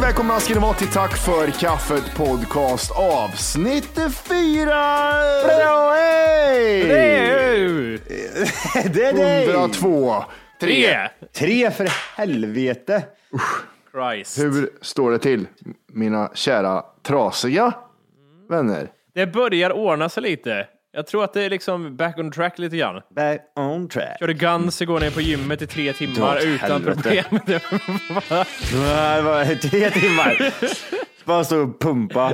Hjärtligt välkomna ska ni vara till Tack för kaffet podcast avsnitt fyra. Hej! Det är dig! 102. Tre. Tre! Tre för helvete. Christ. Hur står det till mina kära trasiga vänner? Det börjar ordna sig lite. Jag tror att det är liksom back on track lite grann. Back on track. Körde Guns igår ner på gymmet i tre timmar Dra åt utan helvete. problem. Det var- Det var tre timmar. Bara stå och pumpa.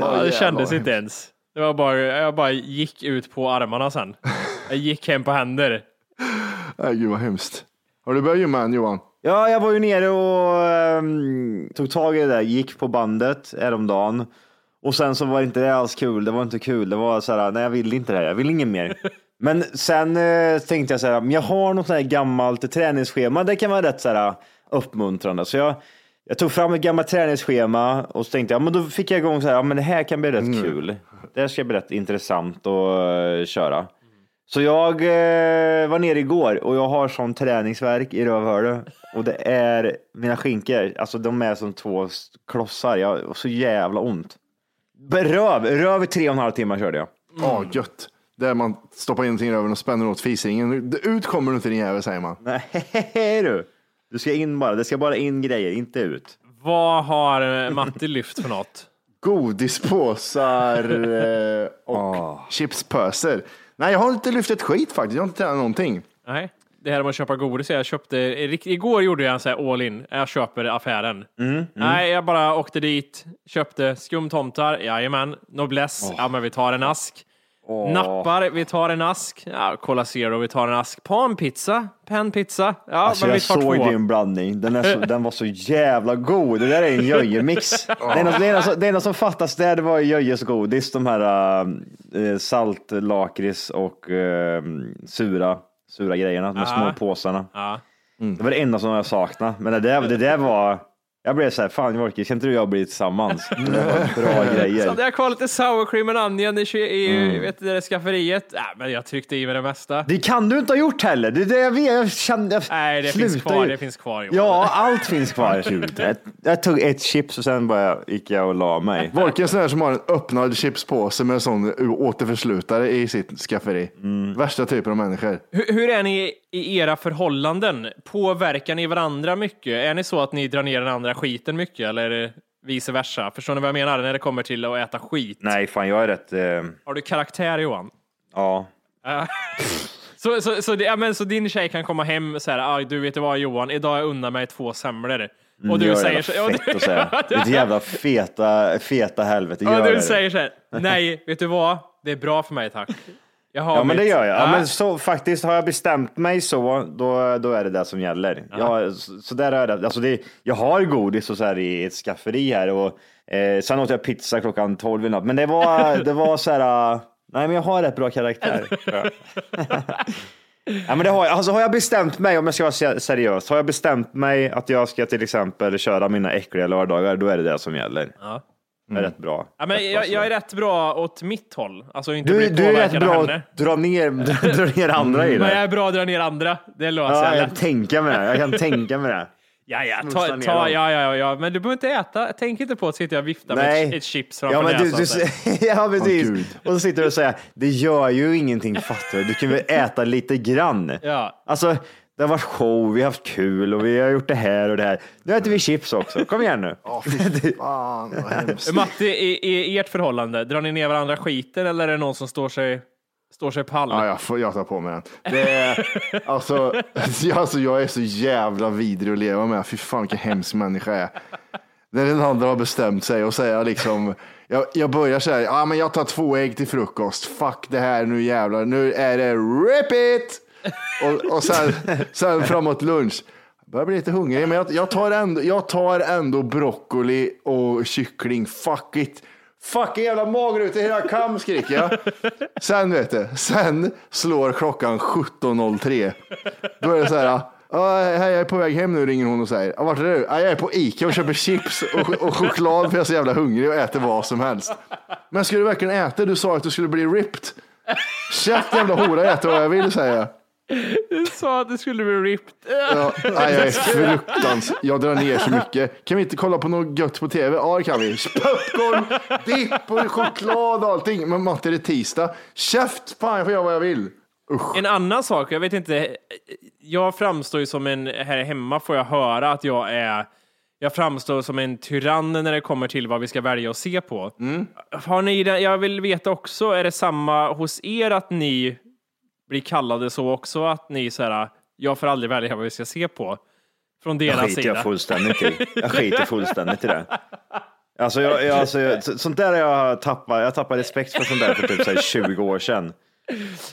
Ja, det kändes inte ens. Det var bara, jag bara gick ut på armarna sen. Jag gick hem på händer. Nej, gud vad hemskt. Har du börjat gymma än Johan? Ja, jag var ju nere och ehm, tog tag i det där, gick på bandet häromdagen. Och sen så var inte det alls kul. Det var inte kul. Det var så här, nej jag vill inte det här. Jag vill inget mer. Men sen eh, tänkte jag så här, men jag har något sånt här gammalt träningsschema. Det kan vara rätt så här uppmuntrande. Så jag, jag tog fram ett gammalt träningsschema och så tänkte jag, men då fick jag igång så här, ja, men det här kan bli rätt kul. Det här ska bli rätt intressant att eh, köra. Så jag eh, var nere igår och jag har sån träningsverk i rövhålet. Och det är mina skinkor, alltså de är som två klossar. Jag har så jävla ont. Röv, röv i tre och en halv timme körde jag. Ja, gött. Där man stoppar in sin röven och spänner åt fisringen. Det- Ut kommer du inte din jävel säger man. Nej du. Du ska in bara, det ska bara in grejer, inte ut. Vad har Matti lyft för något? Godispåsar eh, och chipspöser. Nej, jag har inte lyft ett skit faktiskt. Jag har inte tränat någonting. Nej, det här med att köpa godis. Jag köpte, igår gjorde jag en sån här all in. Jag köper affären. Nej, jag bara åkte dit, köpte skumtomtar. Jajamän. Noblesse. Ja, men vi tar en ask. Nappar, vi tar en ask. Ja, Cola Zero, vi tar en ask. Panpizza, panpizza. Ja, Alltså men vi jag tar såg två. din blandning. Den, är så, den var så jävla god. Det där är en jöjemix. Det enda, det, enda, det enda som fattas där det var jöjes godis. De här äh, salt, lakrits och äh, sura, sura grejerna. De Ja. små påsarna. Ja. Det var det enda som jag saknade. Men det där, det där var... Jag blev så här, fan Jorke, kan inte du och jag bli tillsammans? Bra Så grejer. hade jag kvar lite sour cream and onion i, i Mm. vet du, det där skafferiet. Ja, men jag tryckte i mig det mesta. Det kan du inte ha gjort heller. Det är det jag vet. Jag kände... Jag Nej, det finns kvar. ju. Det finns kvar. Johan. Ja, allt finns kvar. jag, jag tog ett chips och sen bara gick jag och la mig. Volke är en sån där som har en öppnad chipspåse med en sån återförslutare i sitt skafferi. Värsta typen av människor. Hur, hur är ni i era förhållanden? Påverkar ni varandra mycket? Är ni så att ni drar ner den andra skiten mycket eller vice versa? Förstår ni vad jag menar när det kommer till att äta skit? Nej, fan jag är rätt... Eh, Har du karaktär Johan? ja. Så, så, så, ja, men, så din tjej kan komma hem och säga, ah, du vet du vad Johan, idag jag unnar mig två semlor. Och du säger så, fett att säga. Ditt jävla feta, feta helvete. Gör du det. säger så här, nej, vet du vad, det är bra för mig tack. Ja men det mitt- gör jag. Ja, Ja. men så, faktiskt har jag bestämt mig så, då, då är det det som gäller. Jag, så, så där är det. Alltså det. Jag har godis och så här i ett skafferi här och eh, sen åt jag pizza klockan 12 i natt. Men det var, det var så här, uh, nej men jag har rätt bra karaktär. ja, men det har, jag. alltså, har jag bestämt mig, om jag ska vara se- seriös, har jag bestämt mig att jag ska till exempel köra mina äckliga lördagar, då är det det som gäller. Ja. Det är rätt bra. Ja, men jag, jag är rätt bra åt mitt håll. Alltså inte du, du är rätt bra henne. att dra ner, dra ner andra i det. Men jag är bra att dra ner andra. Det löser Ja, jag jag kan tänka mig det. Jag kan tänka mig det. Ja, ja, ta, ta, ja, ja, ja, men du behöver inte äta. Tänk inte på att sitta och vifta med Nej. ett, ett chips framför Ja, men du, näsan. du, ja, precis. Gud. och så sitter du och säger, det gör ju ingenting, fattar du? Du kan väl äta lite grann. Ja. Alltså, det har varit show, vi har haft kul och vi har gjort det här och det här. Nu äter vi chips också. Kom igen nu. Ja, fy fan vad hemskt. Matti, i, i ert förhållande, drar ni ner varandra skiten eller är det någon som står sig, står sig pall? Ja, jag, får, jag tar på mig den. Det är, alltså, jag, alltså, jag är så jävla vidrig att leva med. Fy fan vilken hemsk människa jag är. När den andra har bestämt sig och säger liksom, jag, jag börjar säga, ja men jag tar två ägg till frukost. Fuck det här nu jävlar, nu är det rip it! Och, och sen, sen framåt lunch, jag börjar bli lite hungrig, men jag, jag, tar ändå, jag tar ändå broccoli och kyckling. Fuck it! Fuck jävla magruta i hela kam skriker jag. Sen vet du, sen slår klockan 17.03. Då är det så här, hej jag är på väg hem nu ringer hon och säger, vart är du? Jag är på Ica och köper chips och, och choklad för jag är så jävla hungrig och äter vad som helst. Men ska du verkligen äta? Du sa att du skulle bli ripped. Käft jävla hora, jag äter vad jag vill säger jag. Du sa att det skulle bli ripped. Ja, nej, jag är fruktansvärt. Jag drar ner så mycket. Kan vi inte kolla på något gött på tv? Ja, det kan vi. Popcorn, dipp och choklad och allting. Men Matte, det är tisdag. Käft, fan jag får göra vad jag vill. En annan sak, jag vet inte, jag framstår ju som en, här hemma får jag höra att jag är, jag framstår som en tyrann när det kommer till vad vi ska välja att se på. Har ni jag vill veta också, är det samma hos er att ni blir kallade så också, att ni så här, jag får aldrig välja vad vi ska se på? Från deras skiter sida. jag fullständigt i. Jag skiter fullständigt i det. Alltså, jag, jag, alltså, jag, så- sånt där har jag tappat. Jag tappade respekt för sånt där för typ så här 20 år sedan.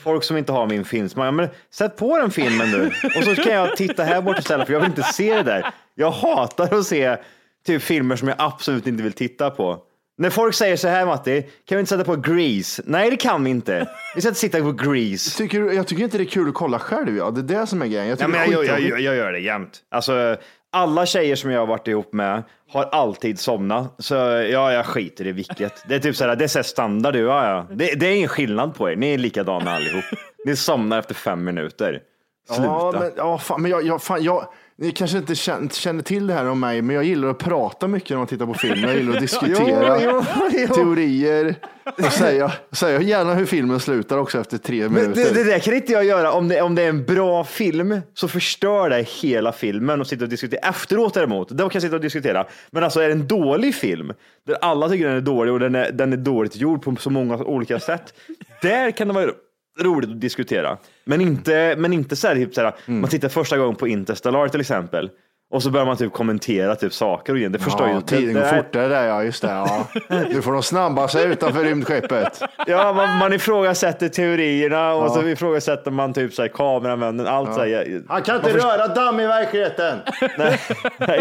Folk som inte har min film, så man, ja, men sätt på den filmen nu och så kan jag titta här bort istället för jag vill inte se det där. Jag hatar att se typ filmer som jag absolut inte vill titta på. När folk säger så här Matti, kan vi inte sätta på Grease? Nej, det kan vi inte. Vi ska inte sitta på Grease. Tycker, jag tycker inte det är kul att kolla själv. Ja. Det är det som är grejen. Jag Ja, men jag, jag, jag, jag gör det jämt. Alltså, alla tjejer som jag har varit ihop med har alltid somnat. Så ja, jag skiter i vilket. Det är typ såhär, det är så här standard. Ja, ja. Det, det är ingen skillnad på er. Ni är likadana allihop. Ni somnar efter fem minuter. Sluta. Ja, men, ja, fan, men jag, jag, fan, jag, ni kanske inte känner, till det här om mig, men jag gillar att prata mycket när man tittar på film. Jag gillar att diskutera Jo, jo, jo. teorier och säga, säga gärna hur filmen slutar också efter tre Men minuter. det, det där kan inte jag göra. Om det, om det är en bra film så förstör det hela filmen och sitta och diskutera. Efteråt däremot, då kan jag sitta och diskutera. Men alltså är det en dålig film där alla tycker den är dålig och den är, den är dåligt gjord på så många olika sätt. Där kan det vara roligt att diskutera. Men inte, men inte så här, typ så här Mm. man tittar första gången på Interstellar till exempel. Och så börjar man typ kommentera typ saker och grejer. Det förstår Ja, ju. tiden det, går fortare där ja, just det. Ja. Nu får de snabba sig utanför rymdskeppet. Ja, man, man ifrågasätter teorierna och så ifrågasätter man typ så här, kameramännen, allt så här. Han kan inte röra damm i verkligheten. Nej,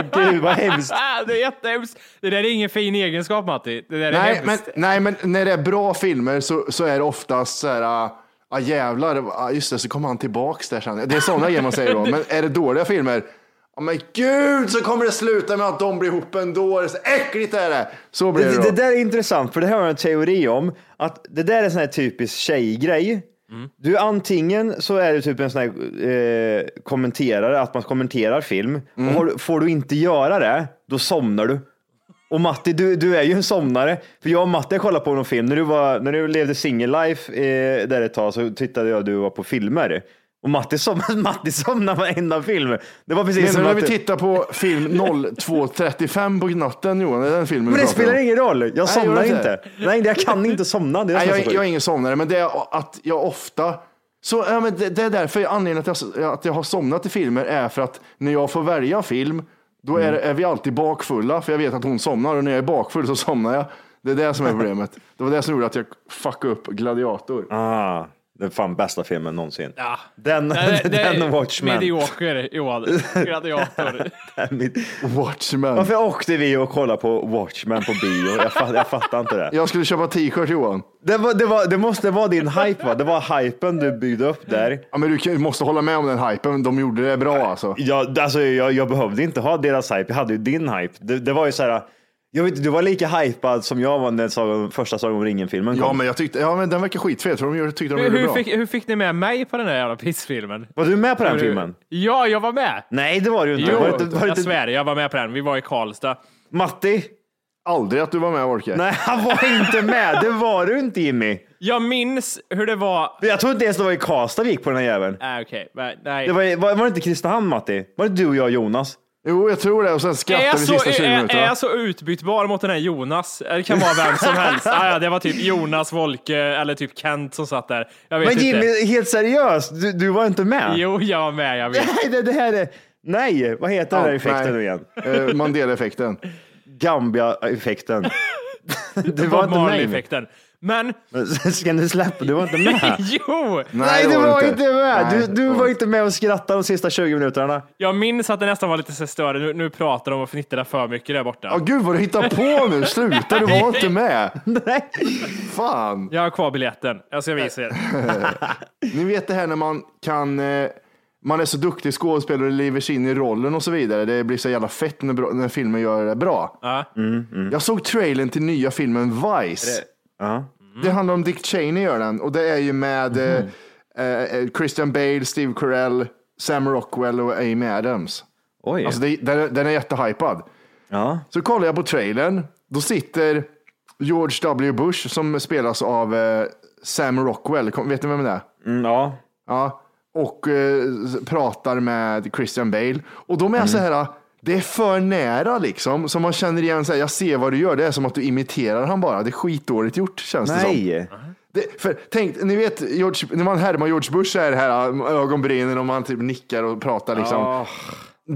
gud vad hemskt. Det är jättehemskt. Det där är ingen fin egenskap Matti. Det där är Nej men, hemskt. nej, men när det är bra filmer så, så är det oftast så här, ah, ah, jävlar, ah, just det, så kommer han tillbaks där sen. Det är sådana grejer man säger då. Men är det dåliga filmer, ja men gud så kommer det sluta med att de blir ihop ändå. Så äckligt är det. Så blir det, Det, då. det där är intressant, för det här har jag en teori om. Att det där är en sån här typisk tjejgrej. Du antingen så är du typ en sån här eh, kommenterare, att man kommenterar film. Och har, får du inte göra det, då somnar du. Och Matti, du, du är ju en somnare. För jag och Matti har kollat på någon film. När du, var, när du levde single life eh, där ett tag så tittade jag och du var på filmer. Och Matti, som, Matti somnade varenda film. Det var precis Menar som du när vi tittar på film 02.35 på natten Johan? Är den filmen Men det spelar ingen roll. Jag somnar gör det inte. Nej, jag kan inte somna. Det är Nej, jag, jag är ingen somnare, men det är att jag ofta Så ja, men det, det är därför anledningen att jag, att jag har somnat i filmer är för att när jag får välja film, då är, är vi alltid bakfulla, för jag vet att hon somnar och när jag är bakfull så somnar jag. Det är det som är problemet. Det var det som gjorde att jag fuckade upp Gladiator. Ah, den fan bästa filmen någonsin. Ja. Den, Det, det, den och Watchmen. Medioker, Johan. Gladiator. Watchmen. Varför åkte vi och kollade på Watchmen på bio? Jag, fatt, jag fattar inte det. Jag skulle köpa t-shirt Johan. Det, var, det, var, det måste vara din hype va? Det var hypen du byggde upp där. Ja, men du måste hålla med om den hypen. De gjorde det bra alltså. Jag, alltså, jag, jag behövde inte ha deras hype, jag hade ju din hype. Det, det var ju så här, jag vet, du var lika hypad som jag var när Sagan, första Sagan om ringen-filmen kom. Ja, men jag tyckte, ja, men den verkar skitfet för de gjorde- tyckte de hur, gjorde hur, bra. fick, hur fick ni med mig på den där jävla pissfilmen? Var du med på den Hur- filmen? Ja, jag var med. Nej, det var du inte. Jo, var det, var det jag inte svär, jag var med på den. Vi var i Karlstad. Matti? Aldrig att du var med Orke. Nej, han var inte med. Det var du inte Jimmy. Jag minns hur det var. Jag tror inte ens det var i Karlstad vi gick på den här jäveln. Äh, Okej, men nej. Det var, var, var det inte Kristinehamn Matti? Var det du och jag och Jonas? Jo, jag tror det. Och sen jag, vi så, sista 20 är, är minuterna. jag så utbytbar mot den här Jonas? Det kan vara vem som helst. Ah, ja, det var typ Jonas, Volke eller typ Kent som satt där. Jag vet Men inte. Jimmy, helt seriöst, du, du var inte med? Jo, jag var med. Jag vet. Nej, det, det här är... Nej, vad heter den Ja, här effekten nej. nu igen? Eh, Mandela-effekten. Gambia-effekten. Du var Bob inte med. Marley-effekten. Men, Men Ska du släppa? Du var inte med. jo! Nej, du var inte med. Nej, Du, du var var inte. med och skrattade de sista 20 minuterna. Jag minns att det nästan var lite så större. Nu, nu pratar de och fnittrar för mycket där borta. Ja, gud vad du hittar på nu. Sluta, du var inte med. Nej. Fan. Jag har kvar biljetten. Jag ska visa er. Ni vet det här när man kan, eh, man är så duktig skådespelare och lever sig in i rollen och så vidare. Det blir så jävla fett när, när filmen gör det bra. Ja. Jag såg trailern till nya filmen Vice. Ja. Det handlar om Dick Cheney gör den och det är ju med eh, eh, Christian Bale, Steve Carell, Sam Rockwell och Amy Adams. Oj. Alltså det, den, är- den är jättehypad. ja. Så kollar jag på trailern. Då sitter George W. Bush som spelas av eh, Sam Rockwell. Kom, vet ni vem det är? Mm, ja. Ja. Och eh, pratar med Christian Bale. Och de är så här, det är för nära liksom. Så man känner igen, så här, jag ser vad du gör. Det är som att du imiterar han bara. det är skitdåligt gjort känns det som. Nej. Det, för, tänk, ni vet George, när man härmar George Bush är det här ögonbrynen och man typ nickar och pratar liksom. Det,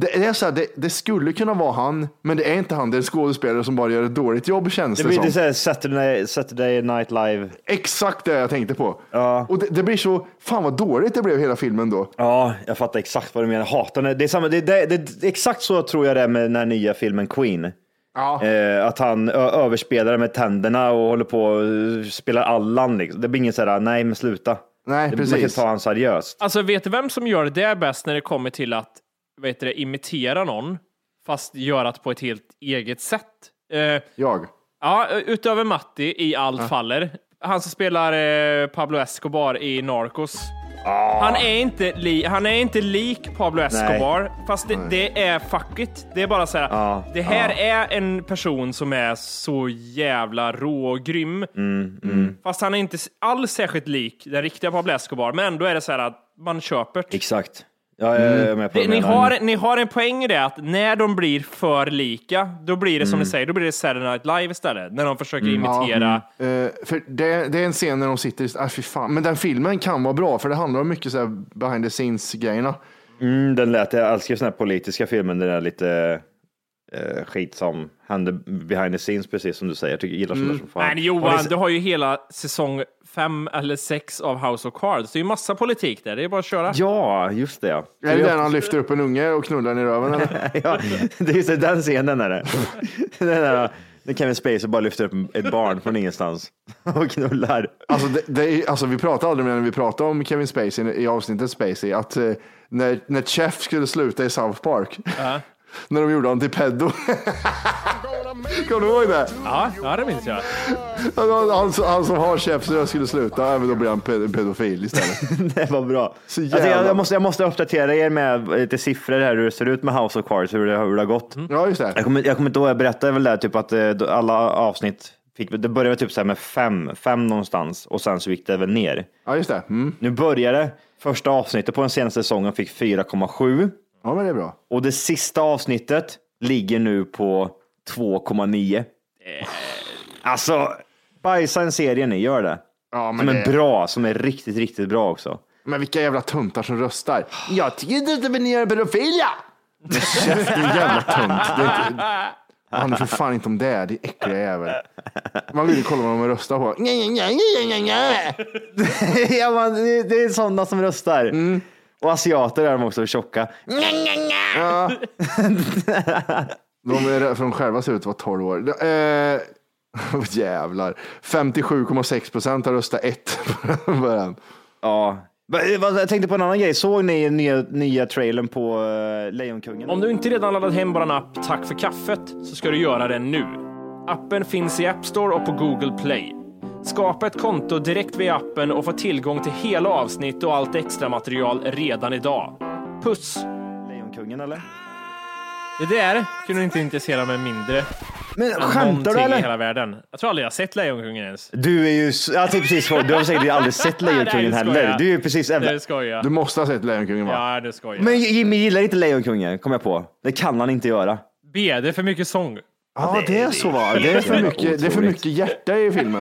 det är så här, det, det skulle kunna vara han, men det är inte han. Det är en skådespelare som bara gör ett dåligt jobb känns Det det, blir som. lite såhär Saturday, Saturday Night Live. Exakt det jag tänkte på. Ja. Och det, det blir så, fan vad dåligt det blev hela filmen då. Ja, jag fattar exakt vad du menar. Hatar det. Är samma, det, det, det, det, exakt så tror jag det är med den här nya filmen Queen. Ja. Eh, att han överspelar med tänderna och håller på och spelar Allan. Liksom. Det blir ingen sådär, nej men sluta. Nej, Det- Man kan precis. ta han seriöst. Alltså, vet du vem som gör det bäst när det kommer till att vet du, det, imitera någon, fast göra det på ett helt eget sätt? Eh, Jag. ja, utöver Matti i Allt faller. Han som spelar eh, Pablo Escobar i Narcos. Han, är inte li, han är inte lik Pablo Escobar, fast det, det är fuck it. Det är bara så här, Ja, det här är en person som är så jävla rå och grym. Fast han är inte alls särskilt lik den riktiga Pablo Escobar, men ändå är det så här att man köper. Exakt. Ja, jag är med på Det, ni, har, ni har en poäng i det att när de blir för lika, då blir det som Mm. ni säger, då blir det Saturday Night Live istället. När de försöker imitera. Eh, för det, det är en scen när de sitter, ah, fy fan. Men den filmen kan vara bra för det handlar om mycket så här behind the scenes grejerna. Mm, den lät, jag älskar såna här politiska filmer där det är lite eh, skit som händer behind the scenes, precis som du säger. Jag tycker, gillar sådana som fan. Men Har ni Johan, du har ju hela säsong fem eller sex av House of Cards. Det är ju massa politik där, det är bara att köra. Ja, just det. Ja. Är det där han lyfter upp en unge och knullar den i röven? Eller? ja, det är just den scenen är det. den där, när Kevin Spacey bara lyfter upp ett barn från ingenstans och knullar. Alltså, det, det är, alltså vi pratade aldrig med när vi pratade om Kevin Spacey i avsnittet Spacey att eh, när, när Chef skulle sluta i South Park, när de gjorde honom till pedo. Kommer du ihåg det? Ja, ja det minns jag. Han, han, som- han som har Chef så jag skulle sluta, men då blir han ped- pedofil istället. Det var bra. Så Alltså, jag, jävla- jag, måste, jag måste uppdatera er med lite siffror här hur det ser ut med House of Cards, hur det, hur det har gått. Ja, just det. Jag kommer, jag kommer inte ihåg, jag berättade väl där typ att eh, alla avsnitt fick, det började typ så här med fem, fem någonstans och sen så gick det väl ner. Ja, just det. Mm. Nu började första avsnittet på den senaste säsongen fick 4,7 Ja, men det är bra. och det sista avsnittet ligger nu på 2,9. Alltså, bajsa en serie ni, gör det. Ja, men Som är det, bra, som är riktigt, riktigt bra också. Men vilka jävla tuntar som röstar. Jag tycker inte att definierar pedofil ja! Men käften jävla tunt. Det är inte... Det handlar för fan inte om det, det är äckliga jävel. Man vill ju kolla vad de röstar på. Ja, man, det, är sådana som röstar. Och asiater är de också tjocka. Ja. De är för de själva ser ut att vara 12 år. Eh, oh, jävlar. 57,6 procent har röstat ett på den. Ja. Jag tänkte på en annan grej. Såg ni nya, nya trailern på uh, Lejonkungen? Om du inte redan laddat hem vår app Tack för kaffet så ska du göra det nu. Appen finns i App Store och på Google Play. Skapa ett konto direkt via appen och få tillgång till hela avsnitt och allt extra material redan idag. Puss! Lejonkungen eller? Det där kunde inte intressera mig mindre Men än skämtar du i eller? hela världen. Jag tror aldrig jag har sett Lejonkungen ens. Du är ju, s- ja det är precis. Du har säkert aldrig sett Lejonkungen Nej, heller. jag. Du är ju precis Det även... skojar Du måste ha sett Lejonkungen va? Ja, det skojar Men Jimmy gillar inte Lejonkungen, kom jag på. Det kan han inte göra. B, det är för mycket sång. Ja, det är så va. Det är för mycket, det är för mycket hjärta i filmen.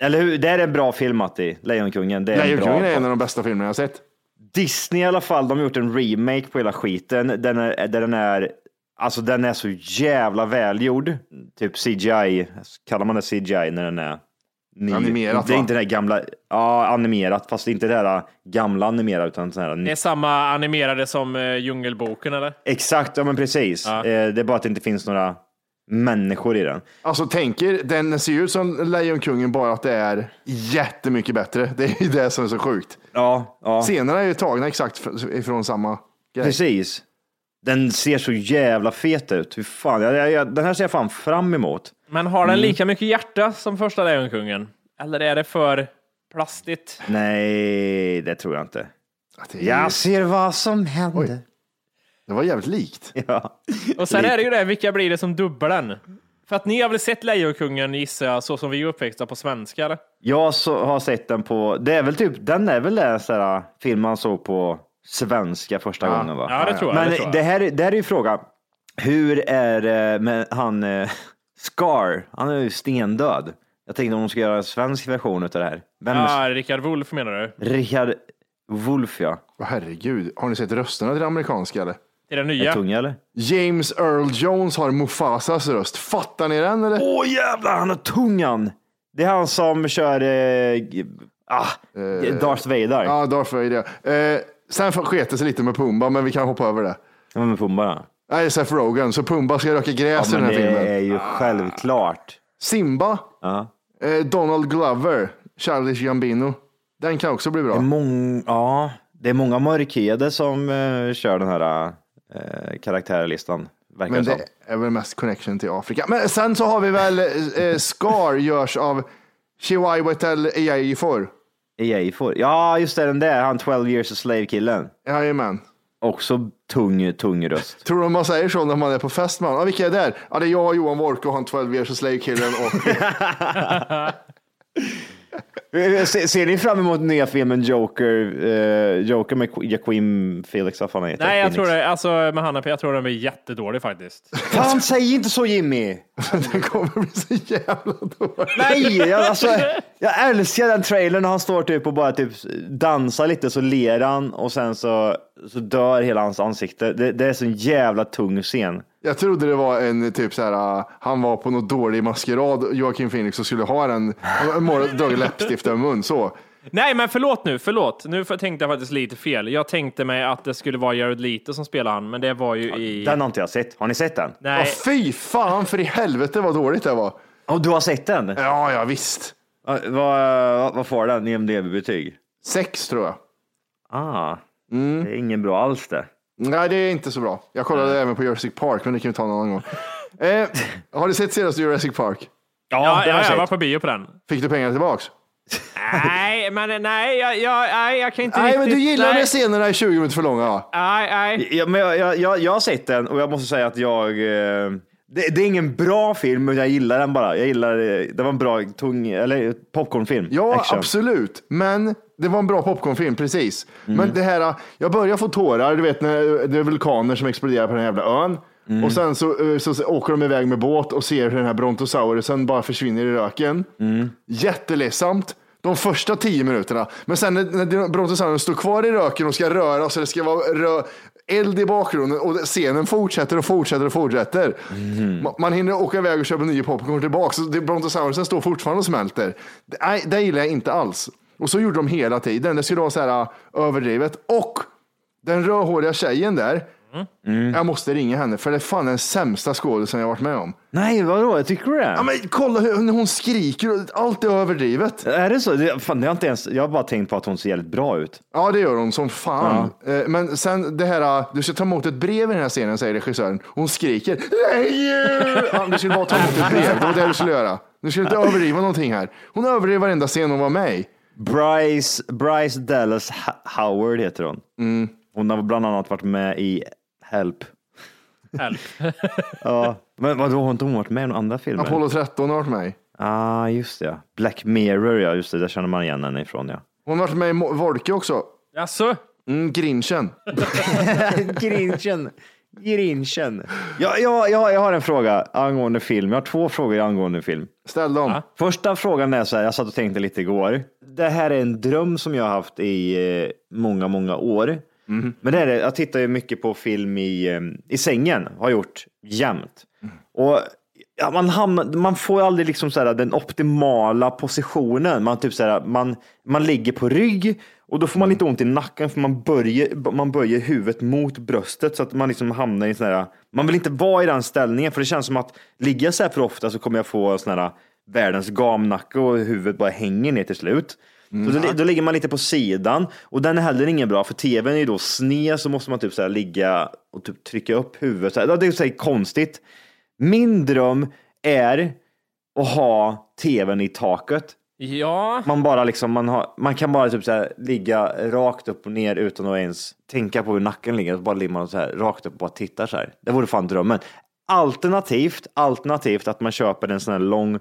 Eller hur? Det är en bra film Matti, Lejonkungen. Det är en Lejonkungen bra... är en av de bästa filmerna jag har sett. Disney i alla fall, de har gjort en remake på hela skiten. Den är, där den är, alltså den är så jävla välgjord. Typ CGI, kallar man det CGI när den är ny? Animerat, Det är va? inte det där gamla, ja animerat, fast inte det där gamla animerat utan sån här Det är samma animerade som uh, Djungelboken eller? Exakt, ja men precis. Ja. Eh, Det är bara att det inte finns några människor i den. Alltså tänker, den ser ut som Lejonkungen bara att det är jättemycket bättre. Det är ju det som är så sjukt. Ja, ja. Scenerna är ju tagna exakt ifrån samma grej. precis. Den ser så jävla fet ut. Hur fan, jag, jag, jag, den här ser jag fan fram emot. Men har den lika mycket hjärta som första Lejonkungen? Eller är det för plastigt? Nej, det tror jag inte. Jag ser vad som händer. Det var jävligt likt. Ja. Och sen är det ju det, vilka blir det som dubbar den? För att ni har väl sett Lejonkungen gissar jag, så som vi är uppväxta på svenska? eller? Jag så, har sett den på, det är väl typ, den är väl den så film man såg på svenska första Ja. gången va? Ja, det tror jag. Men det tror jag. det här, det här är ju frågan, hur är det med han eh, Scar? Han är ju stendöd. Jag tänkte om de ska göra en svensk version av det här. Vem är Ja, Rickard Wolff menar du? Richard Wolff ja. Åh, herregud, har ni sett rösterna till det amerikanska eller? Till den Är nya? tunga eller? James Earl Jones har Mufasas röst. Fattar ni den eller? Åh jävlar, han har tungan! Det är han som kör eh, ah, Darth Vader. Ja, Darth Vader. Eh, sen sket det sig lite med Pumba, men vi kan hoppa över det. Ja, men Pumba ja. Nej, Seth Rogen. Så Pumba ska röka gräs Ja, i den här det filmen. är ju självklart. Simba, Ja. eh, Donald Glover, Charles Gambino. Den kan också bli Det, är bra. mång, ja, det är många mörkhyade som eh, kör den här eh, karaktärlistan. Verkar Men det det är väl mest connection till Afrika. Men sen så har vi väl eh, Scar görs av Chihuahuatel Ejaifor. EA får. Ja, just det, den där. Han 12 years a slave killen. Jajamän. Också tung, tung röst. Tror du man säger så när man är på fest? Man? Ah, vilka är där? Ja, det är jag, Johan Wolke och han 12 years a slave killen och ser, ser ni fram emot nya filmen Joker? Eh, Joker med Joaquin Felix, vad fan han heter? Nej, jag Phoenix. tror det. Alltså med Hanna P, jag tror den blir jättedålig faktiskt. Fan, säg inte så Jimmy! den kommer bli så jävla dålig. Nej, jag, alltså, jag älskar den trailern när han står typ och bara typ dansar lite så ler han och sen så så dör hela hans ansikte. Det, det är så en jävla tung scen. Jag trodde det var en typ så här, uh, han var på något dålig maskerad, Joaquin Phoenix, och skulle ha en, dragit läppstift över mun, så. Nej, men förlåt nu, förlåt. Nu tänkte jag faktiskt lite fel. Jag tänkte mig att det skulle vara Jared Leto som spelar han, men det var ju i... Den har inte jag sett. Har ni sett den? Ja, Nej, fy fan för i helvete vad dåligt det var. Och du har sett den? Ja, ja visst. Ja, Vad, vad får den i MDB-betyg? Sex tror jag. Ah, det är ingen bra alls det. Nej, det är inte så bra. Jag kollade även på Jurassic Park, men det kan vi ta en annan gång. Eh, har du sett senaste Jurassic Park? ja, ja, jag sett. var på bio på den. Fick du pengarna tillbaks? nej, men nej, jag, jag, nej, jag kan inte Nej, riktigt... men du gillar nej. när scenerna är 20 minuter för långa. va? Nej, nej. Ja, men jag, jag, jag, jag har sett den och jag måste säga att jag... Eh, det, det är ingen bra film, men jag gillar den bara. Jag gillar, eh, det var en bra tung, eller popcornfilm. Ja, Action. absolut. Men det var en bra popcornfilm, precis. Men det här, jag börjar få tårar, du vet när det är vulkaner som exploderar på den här jävla ön. Och sen så, eh, så, åker de iväg med båt och ser hur den här brontosaurusen bara försvinner i röken. Jätteledsamt. De första tio minuterna. Men sen när, när brontosaurusen står kvar i röken och ska röra så det ska vara rö, eld i bakgrunden och scenen fortsätter och fortsätter och fortsätter. Ma- Man hinner åka iväg och köpa nya popcorn tillbaka. Så det- brontosaurusen står fortfarande och smälter. Det, nej, det gillar jag inte alls. Och så gjorde de hela tiden. Det skulle vara så här äh, överdrivet. Och den rödhåriga tjejen där. Jag måste ringa henne för det är fan den sämsta skådisen jag varit med om. Nej, vadå? Tycker du det? Ja, men kolla hur när hon skriker. och Allt är överdrivet. Är det så? Det, fan, det har inte ens, jag har bara tänkt på att hon ser jävligt bra ut. Ja, det gör hon som fan. Eh, Men sen det här, äh, du ska ta emot ett brev i den här scenen, säger regissören. Hon skriker. Nej! Ja, du skulle bara ta emot ett brev. Det var det du skulle göra. Du skulle inte överdriva någonting här. Hon överdrev varenda scen hon var med i. Bryce, Bryce Dallas Howard heter hon. Hon har bland annat varit med i Help. Help. Ja, men vadå, har inte hon varit med i några andra filmer? Apollo 13 har varit med ah, just det. ja. Black Mirror, ja, just det. Där känner man igen henne ifrån, ja. Hon har varit med i Mo- Wolke också. Jaså? Mm, Grinchen. Grinchen. Grinchen. Ja, ja, ja, jag har en fråga angående film. Jag har två frågor angående film. Ställ dem. Första frågan är så här, jag satt och tänkte lite igår. Det här är en dröm som jag har haft i eh, många, många år. Men det är det, jag tittar ju mycket på film i, eh, i sängen, har gjort jämt. Och ja, man, hamnar, man får aldrig liksom så här, den optimala positionen. Man, typ så här, man, man ligger på rygg och då får man lite ont i nacken för man böjer, man böjer huvudet mot bröstet så att man liksom hamnar i sån här, man vill inte vara i den ställningen för det känns som att ligger jag så här för ofta så kommer jag få sån här världens gamnacke och huvudet bara hänger ner till slut. Så då, då ligger man lite på sidan och den är heller ingen bra för tvn är ju då sned så måste man typ så här ligga och typ trycka upp huvudet. Så här. Det är så konstigt. Min dröm är att ha tvn i taket. Ja. Man bara liksom, man, har, man kan bara typ så här ligga rakt upp och ner utan att ens tänka på hur nacken ligger. Så bara ligger man så här rakt upp och bara tittar så här. Det vore fan drömmen. Alternativt, alternativt att man köper en sån här lång,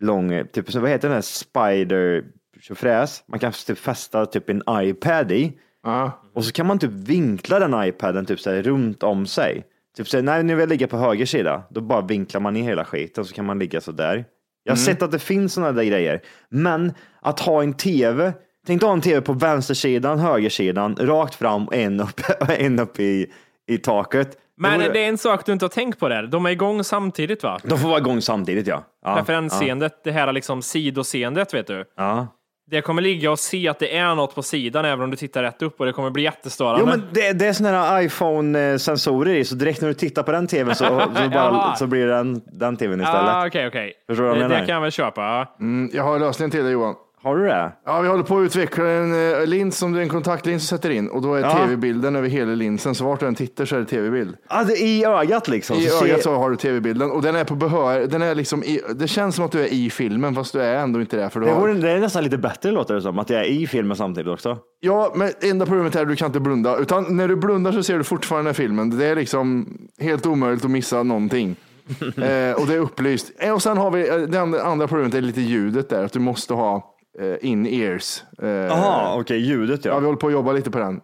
lång, typ, så vad heter den här spider tjofräs? Man kan typ fästa typ en iPad i. Ja. Och så kan man typ vinkla den iPaden typ så här runt om sig. Typ så här, nej, nu vill jag ligga på höger sida. Då bara vinklar man ner hela skiten så kan man ligga så där. Jag har sett att det finns sådana där grejer. Men att ha en tv, tänk dig ha en tv på vänstersidan, högersidan, rakt fram och en upp, en upp i, i taket. Men det, vore- det är en sak du inte har tänkt på där. De är igång samtidigt va? De får vara igång samtidigt ja. ja Referensseendet, det här liksom sidoseendet vet du. Ja. Det kommer ligga och se att det är något på sidan även om du tittar rätt upp och det kommer bli jättestörande. Jo men det, det är sådana här iPhone-sensorer i, så direkt när du tittar på den tvn så, så, bara, så blir det den, den tvn istället. ah, Okej, okej. Förstår du vad jag Det, menar? det kan jag väl köpa. Mm, jag har lösningen till dig Johan. Har du det? Ja, vi håller på att utveckla en eh, lins som du en kontaktlins sätter in och då är Ja. tv-bilden över hela linsen. Så vart du än tittar så är det tv-bild. Det är i ögat liksom. I så ser- ögat så har du tv-bilden och den är på behör. Den är liksom i, det känns som att du är i filmen fast du är ändå inte det. För du Det, har, vore, det är nästan lite bättre låter det som, att jag är i filmen samtidigt också. Ja, men enda problemet är att du kan inte blunda. Utan när du blundar så ser du fortfarande filmen. Det är liksom helt omöjligt att missa någonting. eh, och det är upplyst. Eh, och sen har vi, eh, det andra, andra problemet är lite ljudet där. Att du måste ha in-ears. Eh, Jaha, okej, ljudet Ja, ja. vi håller på att jobba lite på den.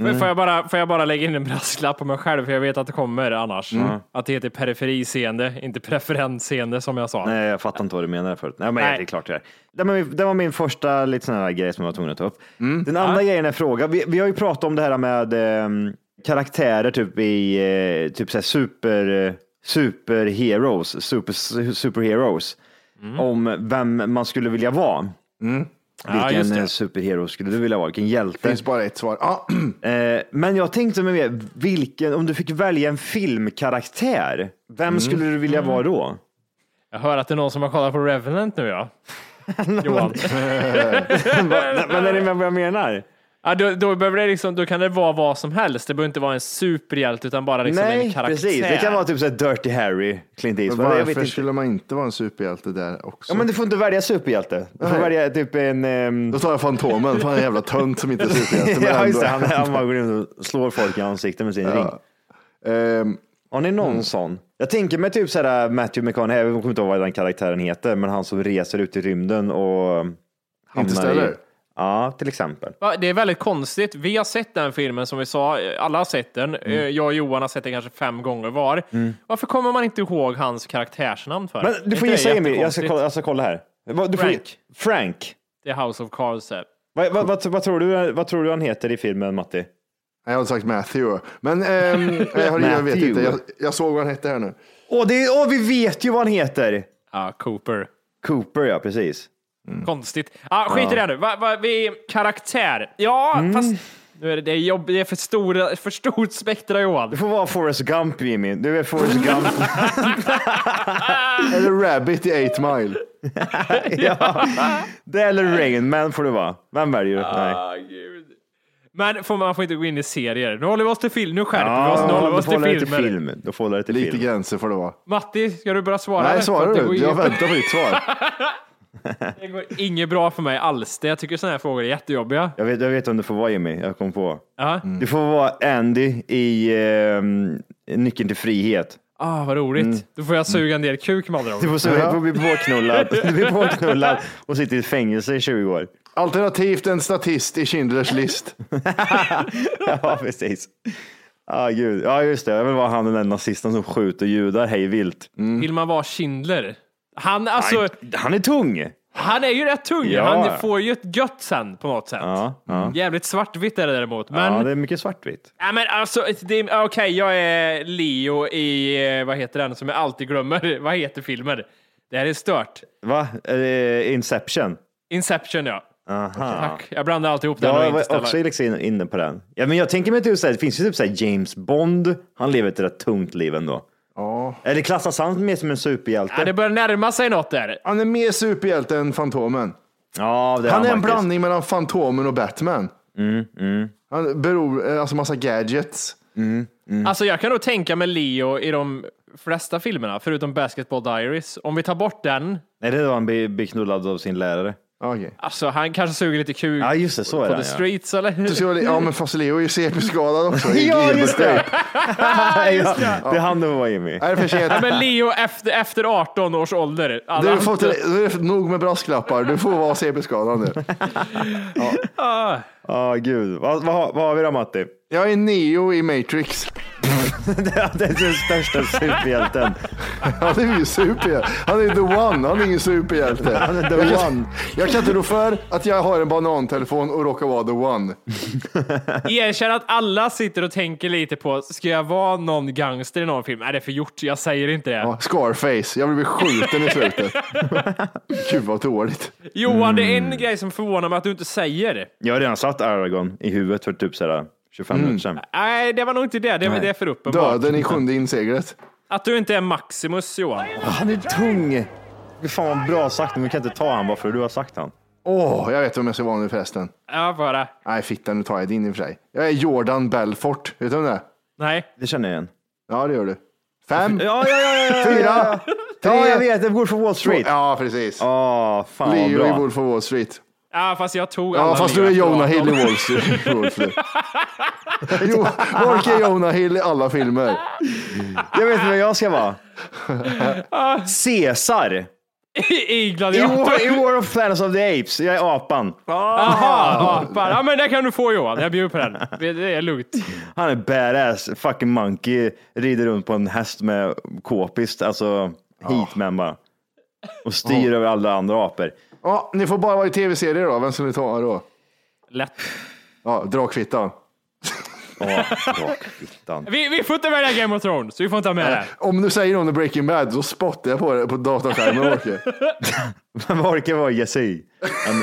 Får- Får, jag bara, får jag bara lägga in en brasklapp på mig själv, för jag vet att det kommer annars. Att det heter periferiseende, inte preferensseende som jag sa. Nej, jag fattar inte vad du menar förut. Nej, men Nej. det är klart det är. Det var min, det var min första lite sån här grej som jag var tvungen att ta upp. Mm. Den andra grejen är fråga. Vi, vi har ju pratat om det här med ehm, karaktärer typ i eh, typ så här super, eh, superheroes, super, superheroes. Mm. Om vem man skulle vilja vara. Ja, just Vilken eh, superhero skulle du vilja vara? Vilken hjälte? Det finns bara ett svar. Ah, Eh, men jag tänkte med mer, vilken, om du fick välja en filmkaraktär, vem Mm. skulle du vilja vara då? Jag hör att det är någon som har kollat på Revenant nu ja. Johan. Men är ni med vad jag menar? Ja, då, då, behöver det liksom, då kan det vara vad som helst. Det behöver inte vara en superhjälte utan bara liksom en Nej, karaktär. precis. Det kan vara typ så här Dirty Harry, Clint men Eastwood. Jag vet varför inte. skulle man inte vara en superhjälte där också? Ja, men du får inte välja superhjälte. Du får Nej. välja typ en... ehm, Då tar jag Fantomen, fan en jävla tönt som inte är superhjälte. men ja, just det. Han, han bara går in och slår folk i ansiktet med sin ring. Ehm, Har ni någon Mm. sån? Jag tänker mig typ så här Matthew McConaughey, jag kommer inte ihåg vad den karaktären heter, men han som reser ut i rymden och hamnar i... Ja, till exempel. Det är väldigt konstigt. Vi har sett den filmen som vi sa, alla har sett den. Mm. Eh, Jag och Johan har sett den kanske fem gånger var. Varför kommer man inte ihåg hans karaktärsnamn för? Men du får inte gissa Emil, jag ska, kolla, jag ska kolla här. Du får, Frank. Frank. Det är House of Cards. Vad, vad, vad, vad, tror du, vad tror du han heter i filmen, Matti? jag hade sagt Matthew. Men ehm, jag, har, jag vet inte, jag, jag såg vad han hette här nu. Åh, det är, åh, vi vet ju vad han heter! Ja, Cooper. Cooper, ja precis. Konstigt. Ah, skit i det nu. Va, va, vi, karaktär. Ja, Mm. fast nu är det, det, är jobb, det är för, stora, för stort spektra Johan. Du får vara Forrest Gump, Jimmy. Du är Forrest Gump. Eller Rabbit i 8 Mile. ja. Det eller Rain Man får du vara. Vem väljer du? Nej. Ah, gud. Men får man får inte gå in i serier. Nu håller vi oss till film. Nu skärper vi oss. Nu Ja, håller vi då oss får till dig till filmer. film. Då får till Lite film. gränser får det vara. Matti, ska du börja svara? Nej, svarar du? Jag väntar på ditt svar. Det går inget bra för mig alls. Det- Jag tycker sådana här frågor är jättejobbiga. Jag vet, jag vet om du får vara Jimmy. Jag kom på. Ja. Du får vara Andy i ehm, Nyckeln till frihet. Ah, vad roligt. Då får jag suga en del kuk med andra ord. Du får, så, du får bli påknullad. Du blir påknullad och sitter i fängelse i 20 år. Alternativt en statist i Schindler's list. Ja, precis. Ah, gud. Ja, just det. Jag vill vara han den där nazisten som skjuter judar hej vilt. Vill man vara Schindler? Han, alltså, Han är tung. han är ju rätt tung. Ja. Han får ju ett gött sen på något sätt. Ja, ja. Jävligt svartvitt är det däremot. Men, ja ja, det är mycket svartvitt. men alltså, okej, jag är Leo i, eh, vad heter den som jag alltid glömmer? vad heter filmen? Det här är stört. Va? Inception? Inception, ja. Aha. Tack. Jag blandar alltid ihop den Ja, jag var också liksom inne på den. Ja, men jag tänker mig typ så här, det finns ju typ så James Bond. Han lever ett rätt tungt liv ändå. Ja. Eller klassas han mer som en superhjälte? Ja, det börjar närma sig något där. Han är mer superhjälte än Fantomen. Ja, det är Han är en faktiskt. blandning mellan Fantomen och Batman. Han beror, eh, alltså massa gadgets. Alltså jag kan nog tänka mig Leo i de flesta filmerna, förutom Basketball Diaries. Om vi tar bort den, Nej, det är då han blir knullad av sin lärare. Okej. alltså han kanske suger lite kuk Ja, just det, så är på det. the Ja. streets eller? Du ja men fast Leo är ju CP-skadad också. Ja, just det. Dead. ja, det är han det var Jimmy. Är det för sent? Ja, men Leo efter, efter 18 års ålder. Alla Du fått, inte- du är nog med brasklappar. Du får vara CP-skadad nu. Ah, Ja, gud. Vad, vad, har- vad har vi då Matti? Jag är Neo i Matrix. det är den största superhjälten. Han är ju superhjälte. Han är the one. Han är ingen superhjälte. Han är the jag, one. jag kan inte rå för att jag har en banantelefon och råkar vara the one. Erkänn att alla sitter och tänker lite på, ska jag vara någon gangster i någon film? Är det för gjort? Jag säger inte det. Ja, Scarface. Jag vill bli skjuten i slutet. Gud vad dåligt. Johan, det är Mm. en grej som förvånar mig att du inte säger. Jag har redan satt Aragorn i huvudet för typ sådär 25 Mm. minuter sedan. Nej, det var nog inte det. Det, det är för uppenbart. Döden i sjunde inseglet. Att du inte är Maximus, Johan. Han är tung! Fy fan vad bra sagt, men vi kan inte ta han bara för att du har sagt han. Åh, jag vet vem jag ska vara nu förresten. Ja, bara. Nej, fitta, nu tar jag din i och för sig. Jag är Jordan Belfort. Vet du vem det är? Nej. Det känner jag igen. Ja, det gör du. Fem, Ja, ja, ja, ja, ja, fyra, ja, tre, ja, jag vet. Det går för Wall Street. Ja, precis. Åh, fan Leo i bra. Wolf of Wall Street. Ja, fast jag tog Ja, alla fast Leo du är Jonah 18. Hill i Wall Street. Wall Street. jo, Mark är Jonah Hill i alla filmer. Jag vet vad jag ska vara. Caesar. I, Gladiator? War, I War of Planet of the Apes. Jag är apan. Jaha, apar. Ja, men det kan du få Johan. Jag bjuder på den. Det det är lugnt. Han är badass. Fucking monkey. Rider runt på en häst med k-pist. Alltså heatman bara. Och styr över alla andra apor. Ja, ni får bara vara i tv-serier då. Vem ska ni ta då? Lätt. Ja, Drakfittan. Ja, drakfittan. Vi, vi får inte välja Game of Thrones, så vi får inte ha med det. Om du säger någon i Breaking Bad så spottar jag på det på dataskärmen. Orke. Men ge sig i? Han-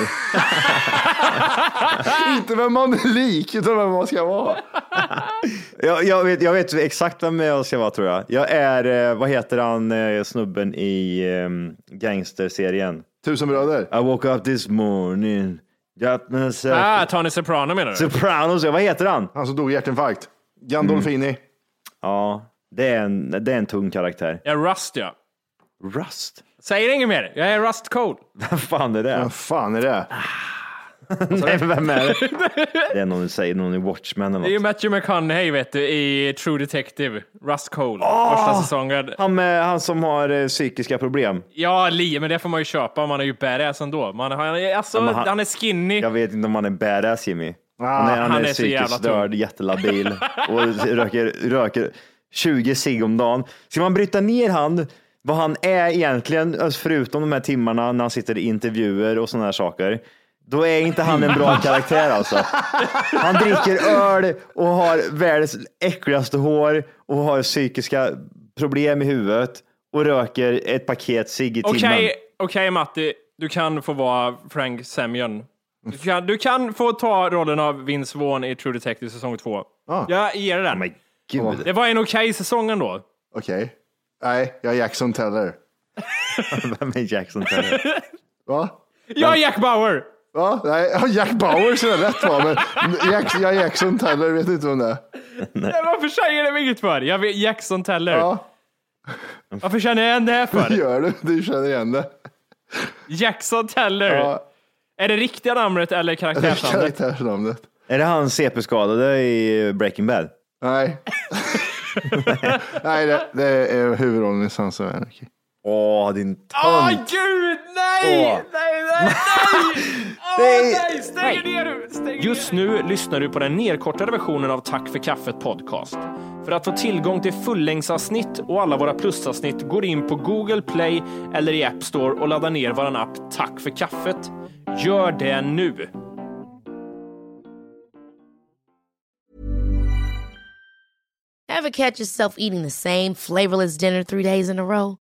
Inte vem man är lik, utan vem man ska vara. Jag, jag, vet, jag vet exakt vem jag ska vara tror jag. Jag är, eh, vad heter han, eh, snubben i um, gangsterserien? Tusen bröder. I woke up this morning. Got myself... Ah, Tony Soprano menar du? Sopranos, ja, vad heter han? Han som dog i hjärtinfarkt. Gandolfini. Ja, det är en, det är en tung karaktär. Ja, Rust ja. Rust? Säger inget mer. Jag är Rust Cole. Vad fan är det? Vad fan är det? Nej, men vem är det? Det är någon du säger, någon i Watchmen eller Det är ju något. Matthew McConaughey vet du, i True Detective. Rust Cole. Första säsongen. Han, med, han som har eh, psykiska problem. Ja, li, men det får man ju köpa. Man är ju badass ändå. Man, han, är- alltså, men han, han- är skinny. Jag vet inte om han är badass Jimmy. Han är, han han är, är så jävla psykiskt tung. störd, jättelabil och röker, röker 20 cigg om dagen. Ska man bryta ner han, vad han är egentligen, alltså förutom de här timmarna när han sitter i intervjuer och sådana här saker, då är inte han en bra karaktär alltså. Han dricker öl och har världens äckligaste hår och har psykiska problem i huvudet och röker ett paket cigg i timmen. Okej, okej Matti. Du kan få vara Frank Semyon. Du kan, du kan få ta rollen av Vince Vaughn i True Detective säsong två. Ah. Jag ger dig den. Men gud. Det var en okej säsong ändå. Okej. Nej, jag är Jackson Teller. Vem är Jackson Taylor? Va? Jag är Jack Bauer! Va? Nej, ja, Jack Bauer ser rätt va, men Jack, jag är Jackson Teller, vet inte vem det är. Nej. Varför säger du inget för? Jag vet Jackson Teller. Ja, Varför känner jag igen det här för? gör du? Du känner igen det. Jackson Teller. Ja, Är det riktiga namnet eller karaktärsnamnet? karaktärsnamnet. Är det han CP-skadade i Breaking Bad? Nej. Nej, det, det är huvudrollen i Sons of Anarchy. Åh, din Åh tönt! gud, nej! Åh. Nej, nej, nej! Åh Nej. nej, stäng ner du! Stäng Just nu lyssnar du på den nedkortade versionen av Tack för kaffet podcast. För att få tillgång till fullängdsavsnitt och alla våra plusavsnitt går in på Google Play eller i App Store och laddar ner vår app Tack för kaffet. Gör det nu! Ever catch yourself eating the same flavorless dinner three days in a row?